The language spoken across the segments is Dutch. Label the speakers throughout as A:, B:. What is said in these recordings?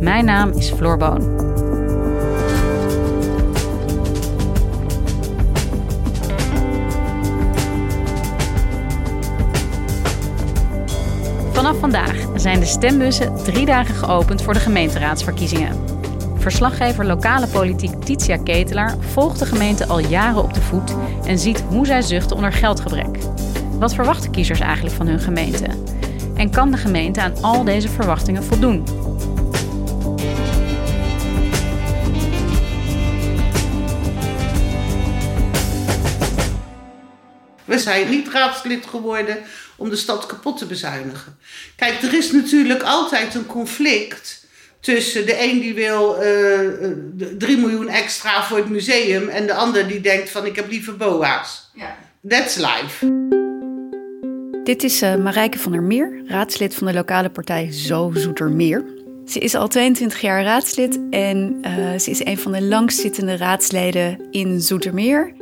A: Mijn naam is Floor Boon. Vanaf vandaag zijn de stembussen drie dagen geopend voor de gemeenteraadsverkiezingen. Verslaggever lokale politiek Titia Ketelaar volgt de gemeente al jaren op de voet en ziet hoe zij zuchten onder geldgebrek. Wat verwachten kiezers eigenlijk van hun gemeente? En kan de gemeente aan al deze verwachtingen voldoen?
B: We zijn niet raadslid geworden om de stad kapot te bezuinigen. Kijk, er is natuurlijk altijd een conflict tussen de een die wil uh, 3 miljoen extra voor het museum en de ander die denkt van ik heb liever boa's. Ja. That's life.
C: Dit is uh, Marijke van der Meer, raadslid van de lokale partij Zo Zoetermeer. Ze is al 22 jaar raadslid en uh, ze is een van de langstzittende raadsleden in Zoetermeer.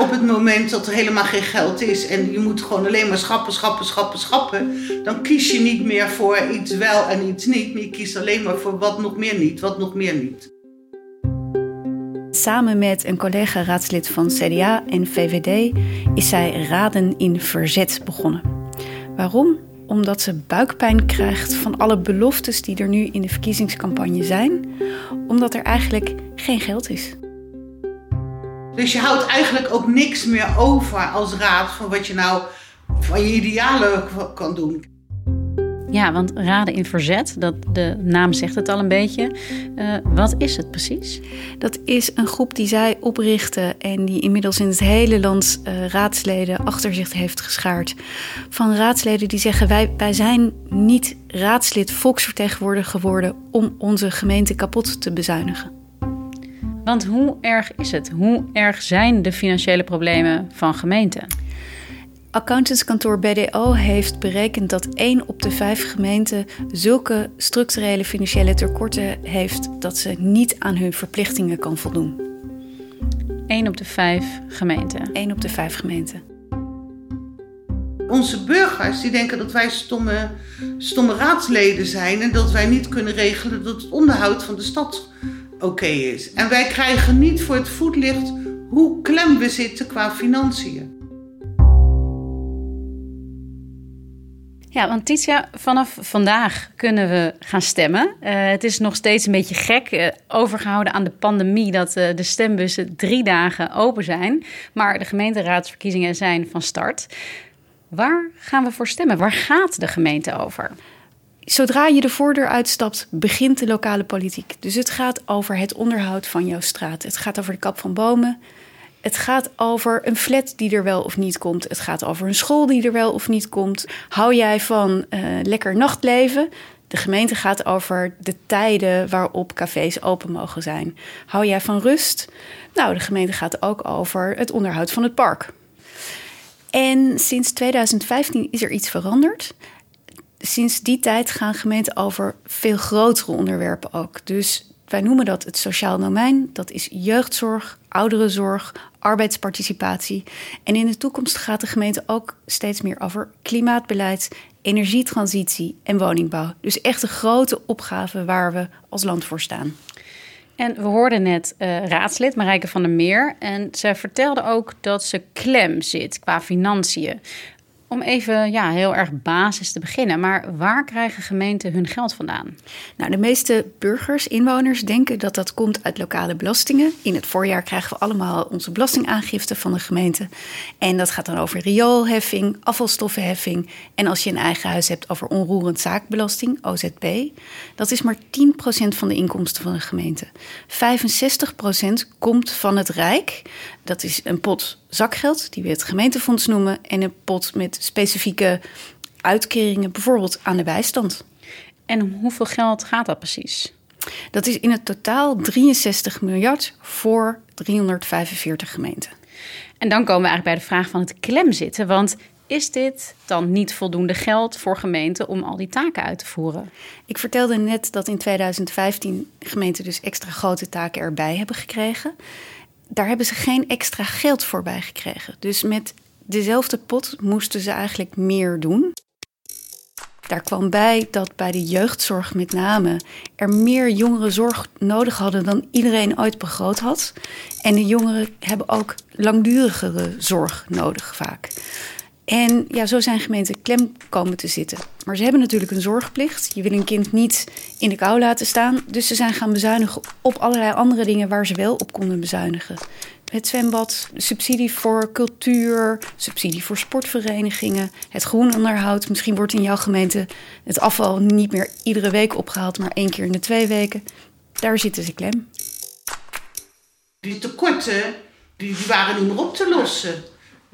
B: Op het moment dat er helemaal geen geld is en je moet gewoon alleen maar schappen, schappen, schappen, schappen, dan kies je niet meer voor iets wel en iets niet, je kiest alleen maar voor wat nog meer niet, wat nog meer niet.
C: Samen met een collega-raadslid van CDA en VVD is zij Raden in Verzet begonnen. Waarom? Omdat ze buikpijn krijgt van alle beloftes die er nu in de verkiezingscampagne zijn, omdat er eigenlijk geen geld is.
B: Dus je houdt eigenlijk ook niks meer over als raad van wat je nou van je idealen kan doen.
A: Ja, want Raden in Verzet, dat, de naam zegt het al een beetje. Uh, wat is het precies?
C: Dat is een groep die zij oprichten en die inmiddels in het hele land uh, raadsleden achter zich heeft geschaard. Van raadsleden die zeggen: wij, wij zijn niet raadslid volksvertegenwoordiger geworden om onze gemeente kapot te bezuinigen.
A: Want hoe erg is het? Hoe erg zijn de financiële problemen van gemeenten?
C: Accountantskantoor BDO heeft berekend dat 1 op de 5 gemeenten zulke structurele financiële tekorten heeft dat ze niet aan hun verplichtingen kan voldoen.
A: 1 op de 5 gemeenten.
C: 1 op de 5 gemeenten.
B: Onze burgers die denken dat wij stomme, stomme raadsleden zijn en dat wij niet kunnen regelen dat het onderhoud van de stad oké is. En wij krijgen niet voor het voetlicht hoe klem we zitten qua financiën.
A: Ja, want Titia, vanaf vandaag kunnen we gaan stemmen. Uh, het is nog steeds een beetje gek, uh, overgehouden aan de pandemie, dat uh, de stembussen drie dagen open zijn. Maar de gemeenteraadsverkiezingen zijn van start. Waar gaan we voor stemmen? Waar gaat de gemeente over?
C: Zodra je de voordeur uitstapt, begint de lokale politiek. Dus het gaat over het onderhoud van jouw straat. Het gaat over de kap van bomen. Het gaat over een flat die er wel of niet komt. Het gaat over een school die er wel of niet komt. Hou jij van uh, lekker nachtleven? De gemeente gaat over de tijden waarop cafés open mogen zijn. Hou jij van rust? Nou, de gemeente gaat ook over het onderhoud van het park. En sinds 2015 is er iets veranderd sinds die tijd gaan gemeenten over veel grotere onderwerpen ook. Dus wij noemen dat het sociaal domein. Dat is jeugdzorg, ouderenzorg, arbeidsparticipatie. En in de toekomst gaat de gemeente ook steeds meer over klimaatbeleid, energietransitie en woningbouw. Dus echt een grote opgave waar we als land voor staan.
A: En we hoorden net uh, raadslid Marijke van der Meer. En zij vertelde ook dat ze klem zit qua financiën Om even ja, heel erg basis te beginnen. Maar waar krijgen gemeenten hun geld vandaan?
C: Nou, de meeste burgers, inwoners, denken dat dat komt uit lokale belastingen. In het voorjaar krijgen we allemaal onze belastingaangifte van de gemeente. En dat gaat dan over rioolheffing, afvalstoffenheffing. En als je een eigen huis hebt, over onroerend zaakbelasting, OZB. Dat is maar 10% van de inkomsten van de gemeente. 65% komt van het Rijk. Dat is een pot zakgeld, die we het gemeentefonds noemen, en een pot met specifieke uitkeringen, bijvoorbeeld aan de bijstand.
A: En om hoeveel geld gaat dat precies?
C: Dat is in het totaal 63 miljard voor 345 gemeenten.
A: En dan komen we eigenlijk bij de vraag van het klem zitten. Want is dit dan niet voldoende geld voor gemeenten om al die taken uit te voeren?
C: Ik vertelde net dat in 2015 gemeenten dus extra grote taken erbij hebben gekregen daar hebben ze geen extra geld voor bij gekregen. Dus met dezelfde pot moesten ze eigenlijk meer doen. Daar kwam bij dat bij de jeugdzorg met name er meer jongeren zorg nodig hadden dan iedereen ooit begroot had. En de jongeren hebben ook langdurigere zorg nodig vaak. En ja, zo zijn gemeenten klem komen te zitten. Maar ze hebben natuurlijk een zorgplicht. Je wil een kind niet in de kou laten staan. Dus ze zijn gaan bezuinigen op allerlei andere dingen waar ze wel op konden bezuinigen. Het zwembad, subsidie voor cultuur, subsidie voor sportverenigingen, het groenonderhoud. Misschien wordt in jouw gemeente het afval niet meer iedere week opgehaald, maar één keer in de twee weken. Daar zitten ze klem.
B: Die tekorten die, waren niet meer op te lossen.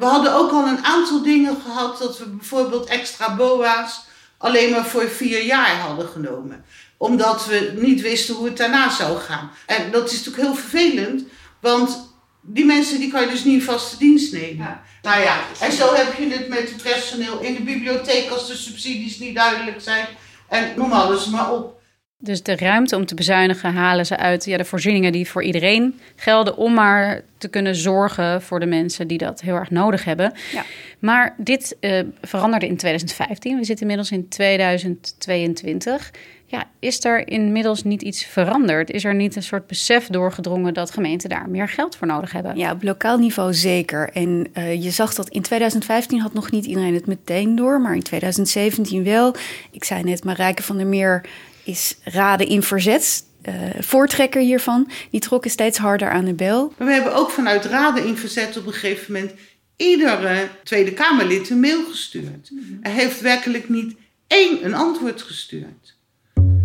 B: We hadden ook al een aantal dingen gehad dat we bijvoorbeeld extra BOA's alleen maar voor vier jaar hadden genomen. Omdat we niet wisten hoe het daarna zou gaan. En dat is natuurlijk heel vervelend, want die mensen die kan je dus niet in vaste dienst nemen. Nou ja, en zo heb je het met het personeel in de bibliotheek als de subsidies niet duidelijk zijn. En noem alles maar op.
A: Dus de ruimte om te bezuinigen halen ze uit ja, de voorzieningen die voor iedereen gelden, om maar te kunnen zorgen voor de mensen die dat heel erg nodig hebben. Ja. Maar dit uh, veranderde in 2015. We zitten inmiddels in 2022. Ja, is er inmiddels niet iets veranderd? Is er niet een soort besef doorgedrongen dat gemeenten daar meer geld voor nodig hebben?
C: Ja, op lokaal niveau zeker. En uh, je zag dat in 2015 had nog niet iedereen het meteen door, maar in 2017 wel. Ik zei net, Marijke van der Meer is Raden in Verzet. Uh, voortrekker hiervan, die trokken steeds harder aan de bel.
B: Maar we hebben ook vanuit Raden in Verzet op een gegeven moment iedere Tweede Kamerlid een mail gestuurd. Mhm. Er heeft werkelijk niet één een antwoord gestuurd.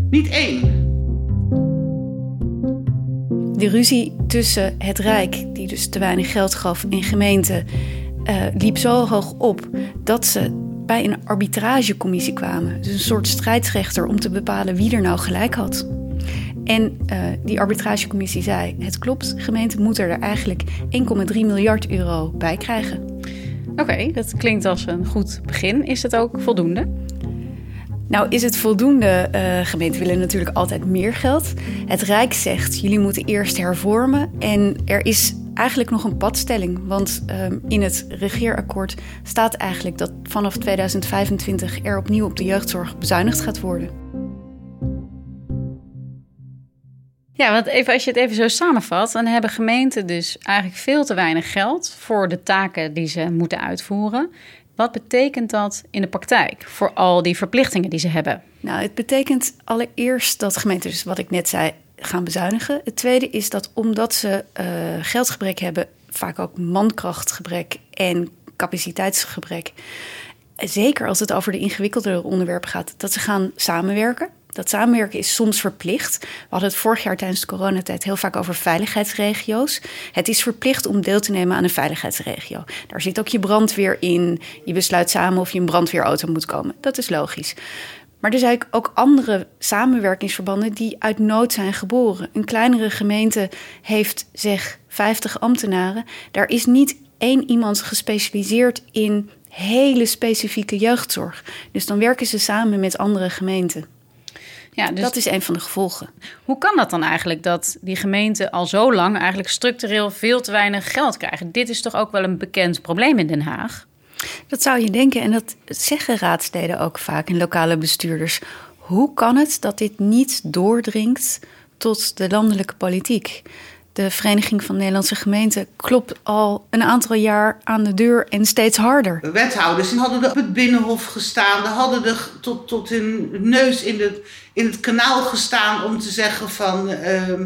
B: Niet één.
C: De ruzie tussen het Rijk, die dus te weinig geld gaf, en gemeenten, uh, liep zo hoog op dat ze bij een arbitragecommissie kwamen. Dus een soort strijdsrechter om te bepalen wie er nou gelijk had. En uh, die arbitragecommissie zei: Het klopt, gemeente moet er eigenlijk 1,3 miljard euro bij krijgen.
A: Oké, dat klinkt als een goed begin. Is het ook voldoende?
C: Nou, is het voldoende? Uh, gemeenten willen natuurlijk altijd meer geld. Het Rijk zegt: jullie moeten eerst hervormen. En er is eigenlijk nog een padstelling. Want um, in het regeerakkoord staat eigenlijk dat vanaf 2025 er opnieuw op de jeugdzorg bezuinigd gaat worden.
A: Ja, want even, als je het even zo samenvat, dan hebben gemeenten dus eigenlijk veel te weinig geld voor de taken die ze moeten uitvoeren. Wat betekent dat in de praktijk voor al die verplichtingen die ze hebben?
C: Nou, het betekent allereerst dat gemeenten, dus wat ik net zei, gaan bezuinigen. Het tweede is dat omdat ze uh, geldgebrek hebben, vaak ook mankrachtgebrek en capaciteitsgebrek. Zeker als het over de ingewikkeldere onderwerpen gaat, dat ze gaan samenwerken. Dat samenwerken is soms verplicht. We hadden het vorig jaar tijdens de coronatijd heel vaak over veiligheidsregio's. Het is verplicht om deel te nemen aan een veiligheidsregio. Daar zit ook je brandweer in. Je besluit samen of je een brandweerauto moet komen. Dat is logisch. Maar er zijn ook andere samenwerkingsverbanden die uit nood zijn geboren. Een kleinere gemeente heeft zeg 50 ambtenaren. Daar is niet één iemand gespecialiseerd in hele specifieke jeugdzorg. Dus dan werken ze samen met andere gemeenten. Ja, dus dat is een van de gevolgen.
A: Hoe kan dat dan eigenlijk dat die gemeenten al zo lang eigenlijk structureel veel te weinig geld krijgen? Dit is toch ook wel een bekend probleem in Den Haag?
C: Dat zou je denken en dat zeggen raadsleden ook vaak en lokale bestuurders. Hoe kan het dat dit niet doordringt tot de landelijke politiek? De Vereniging van Nederlandse Gemeenten klopt al een aantal jaar aan de deur en steeds harder.
B: Wethouders hadden er op het binnenhof gestaan, de hadden er tot, tot hun neus in het, in het kanaal gestaan om te zeggen van ehm,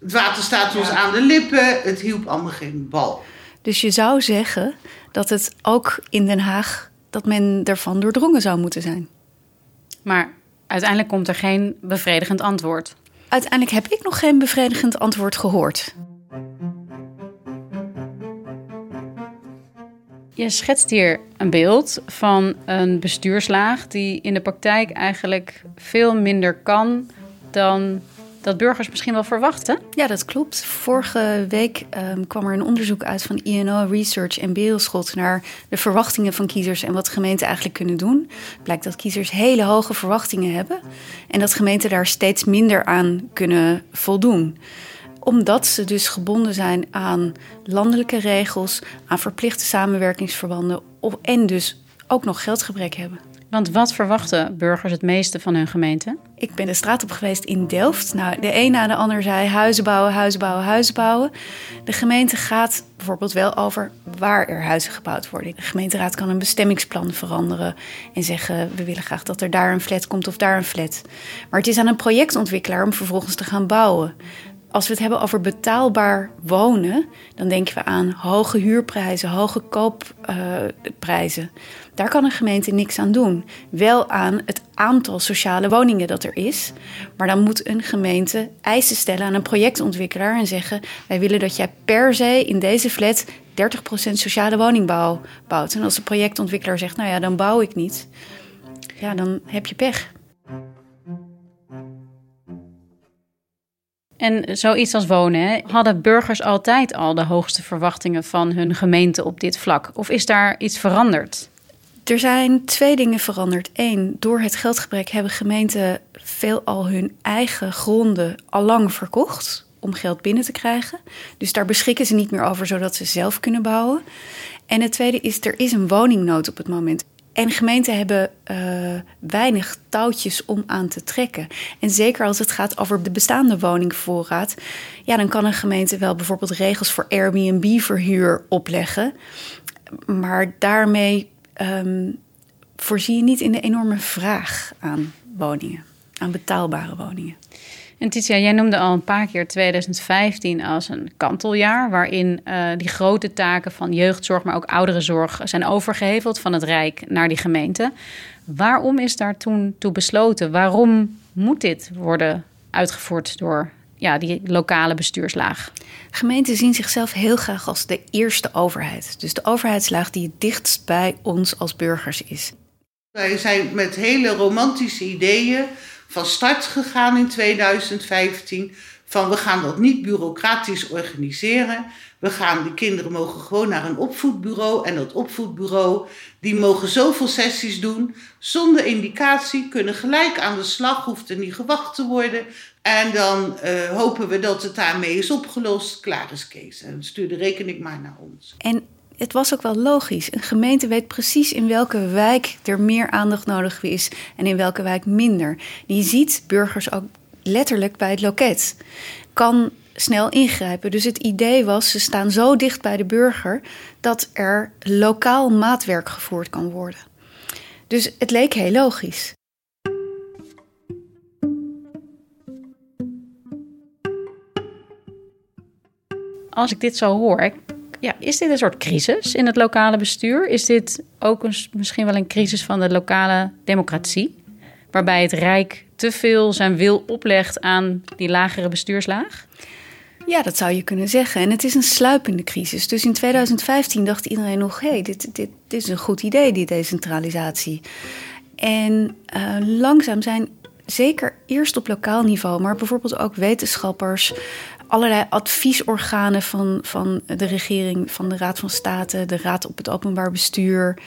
B: het water staat ons aan de lippen, het hielp allemaal geen bal.
C: Dus je zou zeggen dat het ook in Den Haag dat men ervan doordrongen zou moeten zijn.
A: Maar uiteindelijk komt er geen bevredigend antwoord.
C: Uiteindelijk heb ik nog geen bevredigend antwoord gehoord.
A: Je schetst hier een beeld van een bestuurslaag die in de praktijk eigenlijk veel minder kan dan dat burgers misschien wel verwachten.
C: Ja, dat klopt. Vorige week um, kwam er een onderzoek uit van INO Research en Beelschot naar de verwachtingen van kiezers en wat gemeenten eigenlijk kunnen doen. Blijkt dat kiezers hele hoge verwachtingen hebben en dat gemeenten daar steeds minder aan kunnen voldoen omdat ze dus gebonden zijn aan landelijke regels, aan verplichte samenwerkingsverbanden en dus ook nog geldgebrek hebben.
A: Want wat verwachten burgers het meeste van hun gemeente?
C: Ik ben de straat op geweest in Delft. Nou, de een na de ander zei huizen bouwen, huizen bouwen, huizen bouwen. De gemeente gaat bijvoorbeeld wel over waar er huizen gebouwd worden. De gemeenteraad kan een bestemmingsplan veranderen en zeggen: we willen graag dat er daar een flat komt of daar een flat. Maar het is aan een projectontwikkelaar om vervolgens te gaan bouwen. Als we het hebben over betaalbaar wonen, dan denken we aan hoge huurprijzen, hoge koopprijzen. Daar kan een gemeente niks aan doen. Wel aan het aantal sociale woningen dat er is. Maar dan moet een gemeente eisen stellen aan een projectontwikkelaar en zeggen: Wij willen dat jij per se in deze flat 30% sociale woningbouw bouwt. En als de projectontwikkelaar zegt: Nou ja, dan bouw ik niet. Ja, dan heb je pech.
A: En zoiets als wonen, hadden burgers altijd al de hoogste verwachtingen van hun gemeente op dit vlak? Of is daar iets veranderd?
C: Er zijn twee dingen veranderd. Eén, door het geldgebrek hebben gemeenten veelal hun eigen gronden al lang verkocht om geld binnen te krijgen. Dus daar beschikken ze niet meer over, zodat ze zelf kunnen bouwen. En het tweede is, er is een woningnood op het moment. En gemeenten hebben uh, weinig touwtjes om aan te trekken. En zeker als het gaat over de bestaande woningvoorraad, ja, dan kan een gemeente wel bijvoorbeeld regels voor Airbnb-verhuur opleggen. Maar daarmee um, voorzie je niet in de enorme vraag aan woningen, aan betaalbare woningen.
A: En Titia, jij noemde al een paar keer 2015 als een kanteljaar, waarin uh, die grote taken van jeugdzorg, maar ook ouderenzorg zijn overgeheveld van het Rijk naar die gemeente. Waarom is daar toen toe besloten? Waarom moet dit worden uitgevoerd door ja, die lokale bestuurslaag?
C: Gemeenten zien zichzelf heel graag als de eerste overheid. Dus de overheidslaag die het dichtst bij ons als burgers is.
B: Wij zijn met hele romantische ideeën van start gegaan in 2015. Van we gaan dat niet bureaucratisch organiseren. We gaan, die kinderen mogen gewoon naar een opvoedbureau. En dat opvoedbureau, die mogen zoveel sessies doen. Zonder indicatie, kunnen gelijk aan de slag, hoeft er niet gewacht te worden. En dan uh, hopen we dat het daarmee is opgelost. Klaar is Kees. En stuur de rekening maar naar ons.
C: En het was ook wel logisch. Een gemeente weet precies in welke wijk er meer aandacht nodig is en in welke wijk minder. Die ziet burgers ook letterlijk bij het loket. Kan snel ingrijpen. Dus het idee was, ze staan zo dicht bij de burger dat er lokaal maatwerk gevoerd kan worden. Dus het leek heel logisch.
A: Als ik dit zo hoor, ja, is dit een soort crisis in het lokale bestuur? Is dit ook een, misschien wel een crisis van de lokale democratie? Waarbij het Rijk te veel zijn wil oplegt aan die lagere bestuurslaag?
C: Ja, dat zou je kunnen zeggen. En het is een sluipende crisis. Dus in 2015 dacht iedereen nog: hé, hey, dit, dit, dit is een goed idee, die decentralisatie. En uh, langzaam zijn zeker eerst op lokaal niveau, maar bijvoorbeeld ook wetenschappers, allerlei adviesorganen van, van de regering, van de Raad van State, de Raad op het Openbaar Bestuur.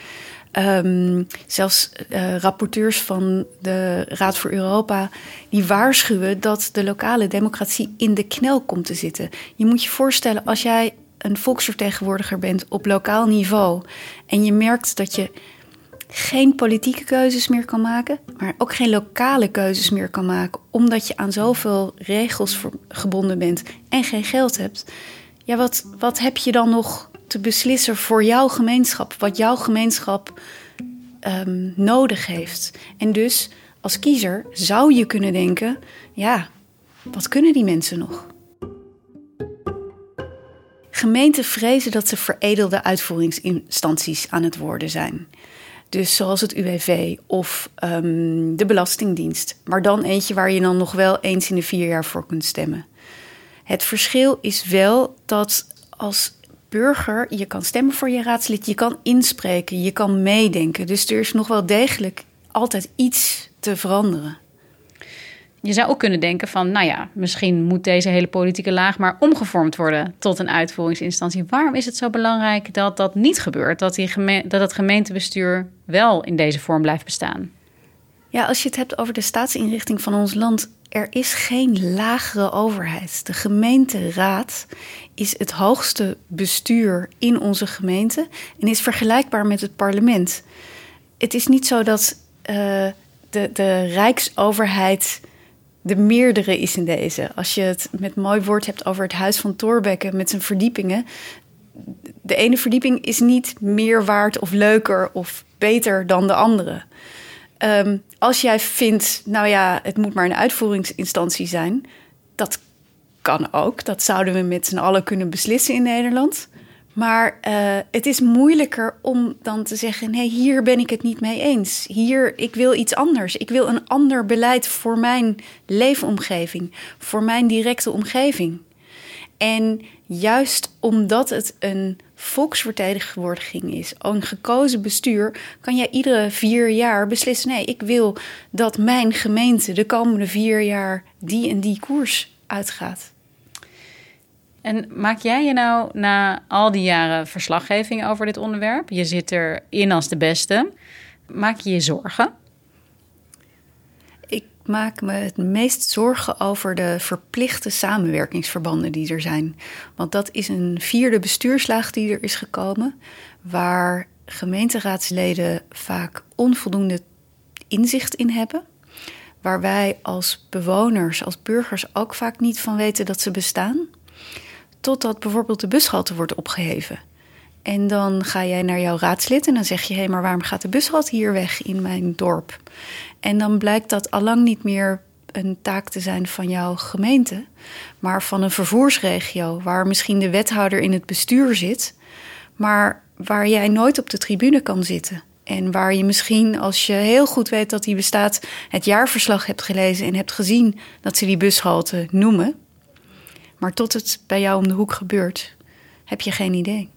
C: Um, zelfs uh, rapporteurs van de Raad voor Europa, die waarschuwen dat de lokale democratie in de knel komt te zitten. Je moet je voorstellen, als jij een volksvertegenwoordiger bent op lokaal niveau en je merkt dat je geen politieke keuzes meer kan maken, maar ook geen lokale keuzes meer kan maken, omdat je aan zoveel regels gebonden bent en geen geld hebt. Ja, wat, wat heb je dan nog te beslissen voor jouw gemeenschap, wat jouw gemeenschap um, nodig heeft? En dus als kiezer zou je kunnen denken: ja, wat kunnen die mensen nog? Gemeenten vrezen dat ze veredelde uitvoeringsinstanties aan het worden zijn. Dus zoals het UWV of um, de Belastingdienst. Maar dan eentje waar je dan nog wel eens in de vier jaar voor kunt stemmen. Het verschil is wel dat als burger je kan stemmen voor je raadslid, je kan inspreken, je kan meedenken. Dus er is nog wel degelijk altijd iets te veranderen.
A: Je zou ook kunnen denken van, nou ja, misschien moet deze hele politieke laag maar omgevormd worden tot een uitvoeringsinstantie. Waarom is het zo belangrijk dat dat niet gebeurt? Dat, dat het gemeentebestuur wel in deze vorm blijft bestaan?
C: Ja, als je het hebt over de staatsinrichting van ons land, er is geen lagere overheid. De gemeenteraad is het hoogste bestuur in onze gemeente en is vergelijkbaar met het parlement. Het is niet zo dat uh, de, de Rijksoverheid de meerdere is in deze. Als je het met mooi woord hebt over het huis van Thorbecke met zijn verdiepingen. De ene verdieping is niet meer waard of leuker of beter dan de andere. Um, als jij vindt, nou ja, het moet maar een uitvoeringsinstantie zijn, dat kan ook. Dat zouden we met z'n allen kunnen beslissen in Nederland. Maar uh, het is moeilijker om dan te zeggen: nee, hier ben ik het niet mee eens. Hier, ik wil iets anders. Ik wil een ander beleid voor mijn leefomgeving, voor mijn directe omgeving. En juist omdat het een volksvertegenwoordiging is, een gekozen bestuur, kan jij iedere vier jaar beslissen: nee, ik wil dat mijn gemeente de komende vier jaar die en die koers uitgaat.
A: En maak jij je nou na al die jaren verslaggeving over dit onderwerp, je zit erin als de beste, maak je je zorgen?
C: Ik maak me het meest zorgen over de verplichte samenwerkingsverbanden die er zijn. Want dat is een vierde bestuurslaag die er is gekomen, waar gemeenteraadsleden vaak onvoldoende inzicht in hebben. Waar wij als bewoners, als burgers ook vaak niet van weten dat ze bestaan. Totdat bijvoorbeeld de bushalte wordt opgeheven. En dan ga jij naar jouw raadslid en dan zeg je: hé, hey, maar waarom gaat de bushalte hier weg in mijn dorp? En dan blijkt dat allang niet meer een taak te zijn van jouw gemeente, maar van een vervoersregio, waar misschien de wethouder in het bestuur zit, maar waar jij nooit op de tribune kan zitten. En waar je misschien, als je heel goed weet dat die bestaat, het jaarverslag hebt gelezen en hebt gezien dat ze die bushalte noemen. Maar tot het bij jou om de hoek gebeurt, heb je geen idee.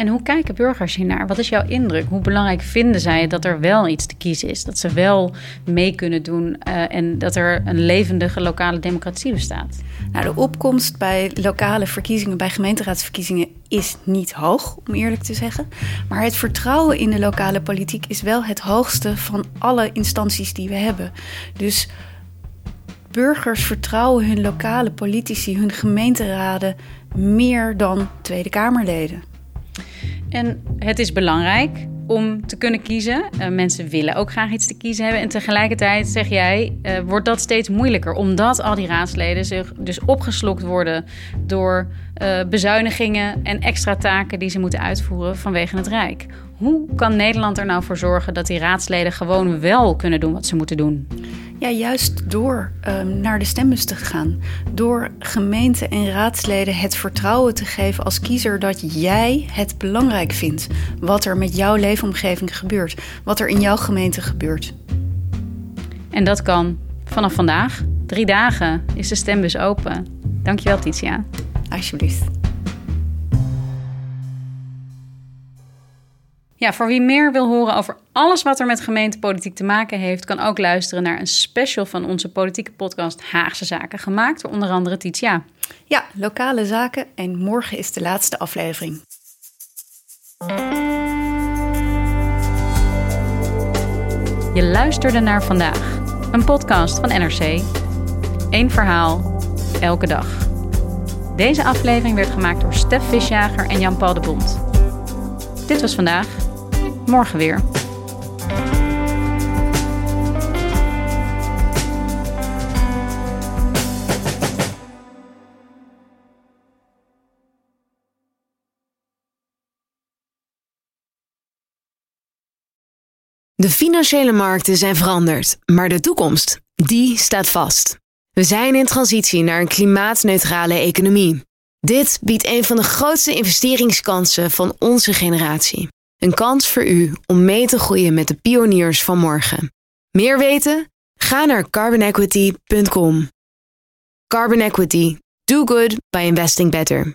A: En hoe kijken burgers hiernaar? Wat is jouw indruk? Hoe belangrijk vinden zij dat er wel iets te kiezen is? Dat ze wel mee kunnen doen uh, en dat er een levendige lokale democratie bestaat?
C: Nou, de opkomst bij lokale verkiezingen, bij gemeenteraadsverkiezingen, is niet hoog, om eerlijk te zeggen. Maar het vertrouwen in de lokale politiek is wel het hoogste van alle instanties die we hebben. Dus burgers vertrouwen hun lokale politici, hun gemeenteraden, meer dan Tweede Kamerleden.
A: En het is belangrijk om te kunnen kiezen. Uh, mensen willen ook graag iets te kiezen hebben. En tegelijkertijd zeg jij, uh, wordt dat steeds moeilijker. Omdat al die raadsleden zich dus opgeslokt worden door uh, bezuinigingen en extra taken die ze moeten uitvoeren vanwege het Rijk. Hoe kan Nederland er nou voor zorgen dat die raadsleden gewoon wel kunnen doen wat ze moeten doen?
C: Ja, juist door um, naar de stembus te gaan. Door gemeenten en raadsleden het vertrouwen te geven als kiezer dat jij het belangrijk vindt. Wat er met jouw leefomgeving gebeurt. Wat er in jouw gemeente gebeurt.
A: En dat kan vanaf vandaag. Drie dagen is de stembus open. Dankjewel, Titia.
C: Alsjeblieft.
A: Ja, voor wie meer wil horen over alles wat er met gemeentepolitiek te maken heeft, kan ook luisteren naar een special van onze politieke podcast Haagse Zaken, gemaakt door onder andere Titia.
C: Ja, lokale zaken en morgen is de laatste aflevering.
A: Je luisterde naar vandaag, een podcast van NRC. Eén verhaal, elke dag. Deze aflevering werd gemaakt door Stef Visjager en Jan-Paul de Bond. Dit was vandaag. Morgen weer.
D: De financiële markten zijn veranderd, maar de toekomst, die staat vast. We zijn in transitie naar een klimaatneutrale economie. Dit biedt een van de grootste investeringskansen van onze generatie. Een kans voor u om mee te groeien met de pioniers van morgen. Meer weten? Ga naar carbonequity.com. Carbon Equity. Do good by investing better.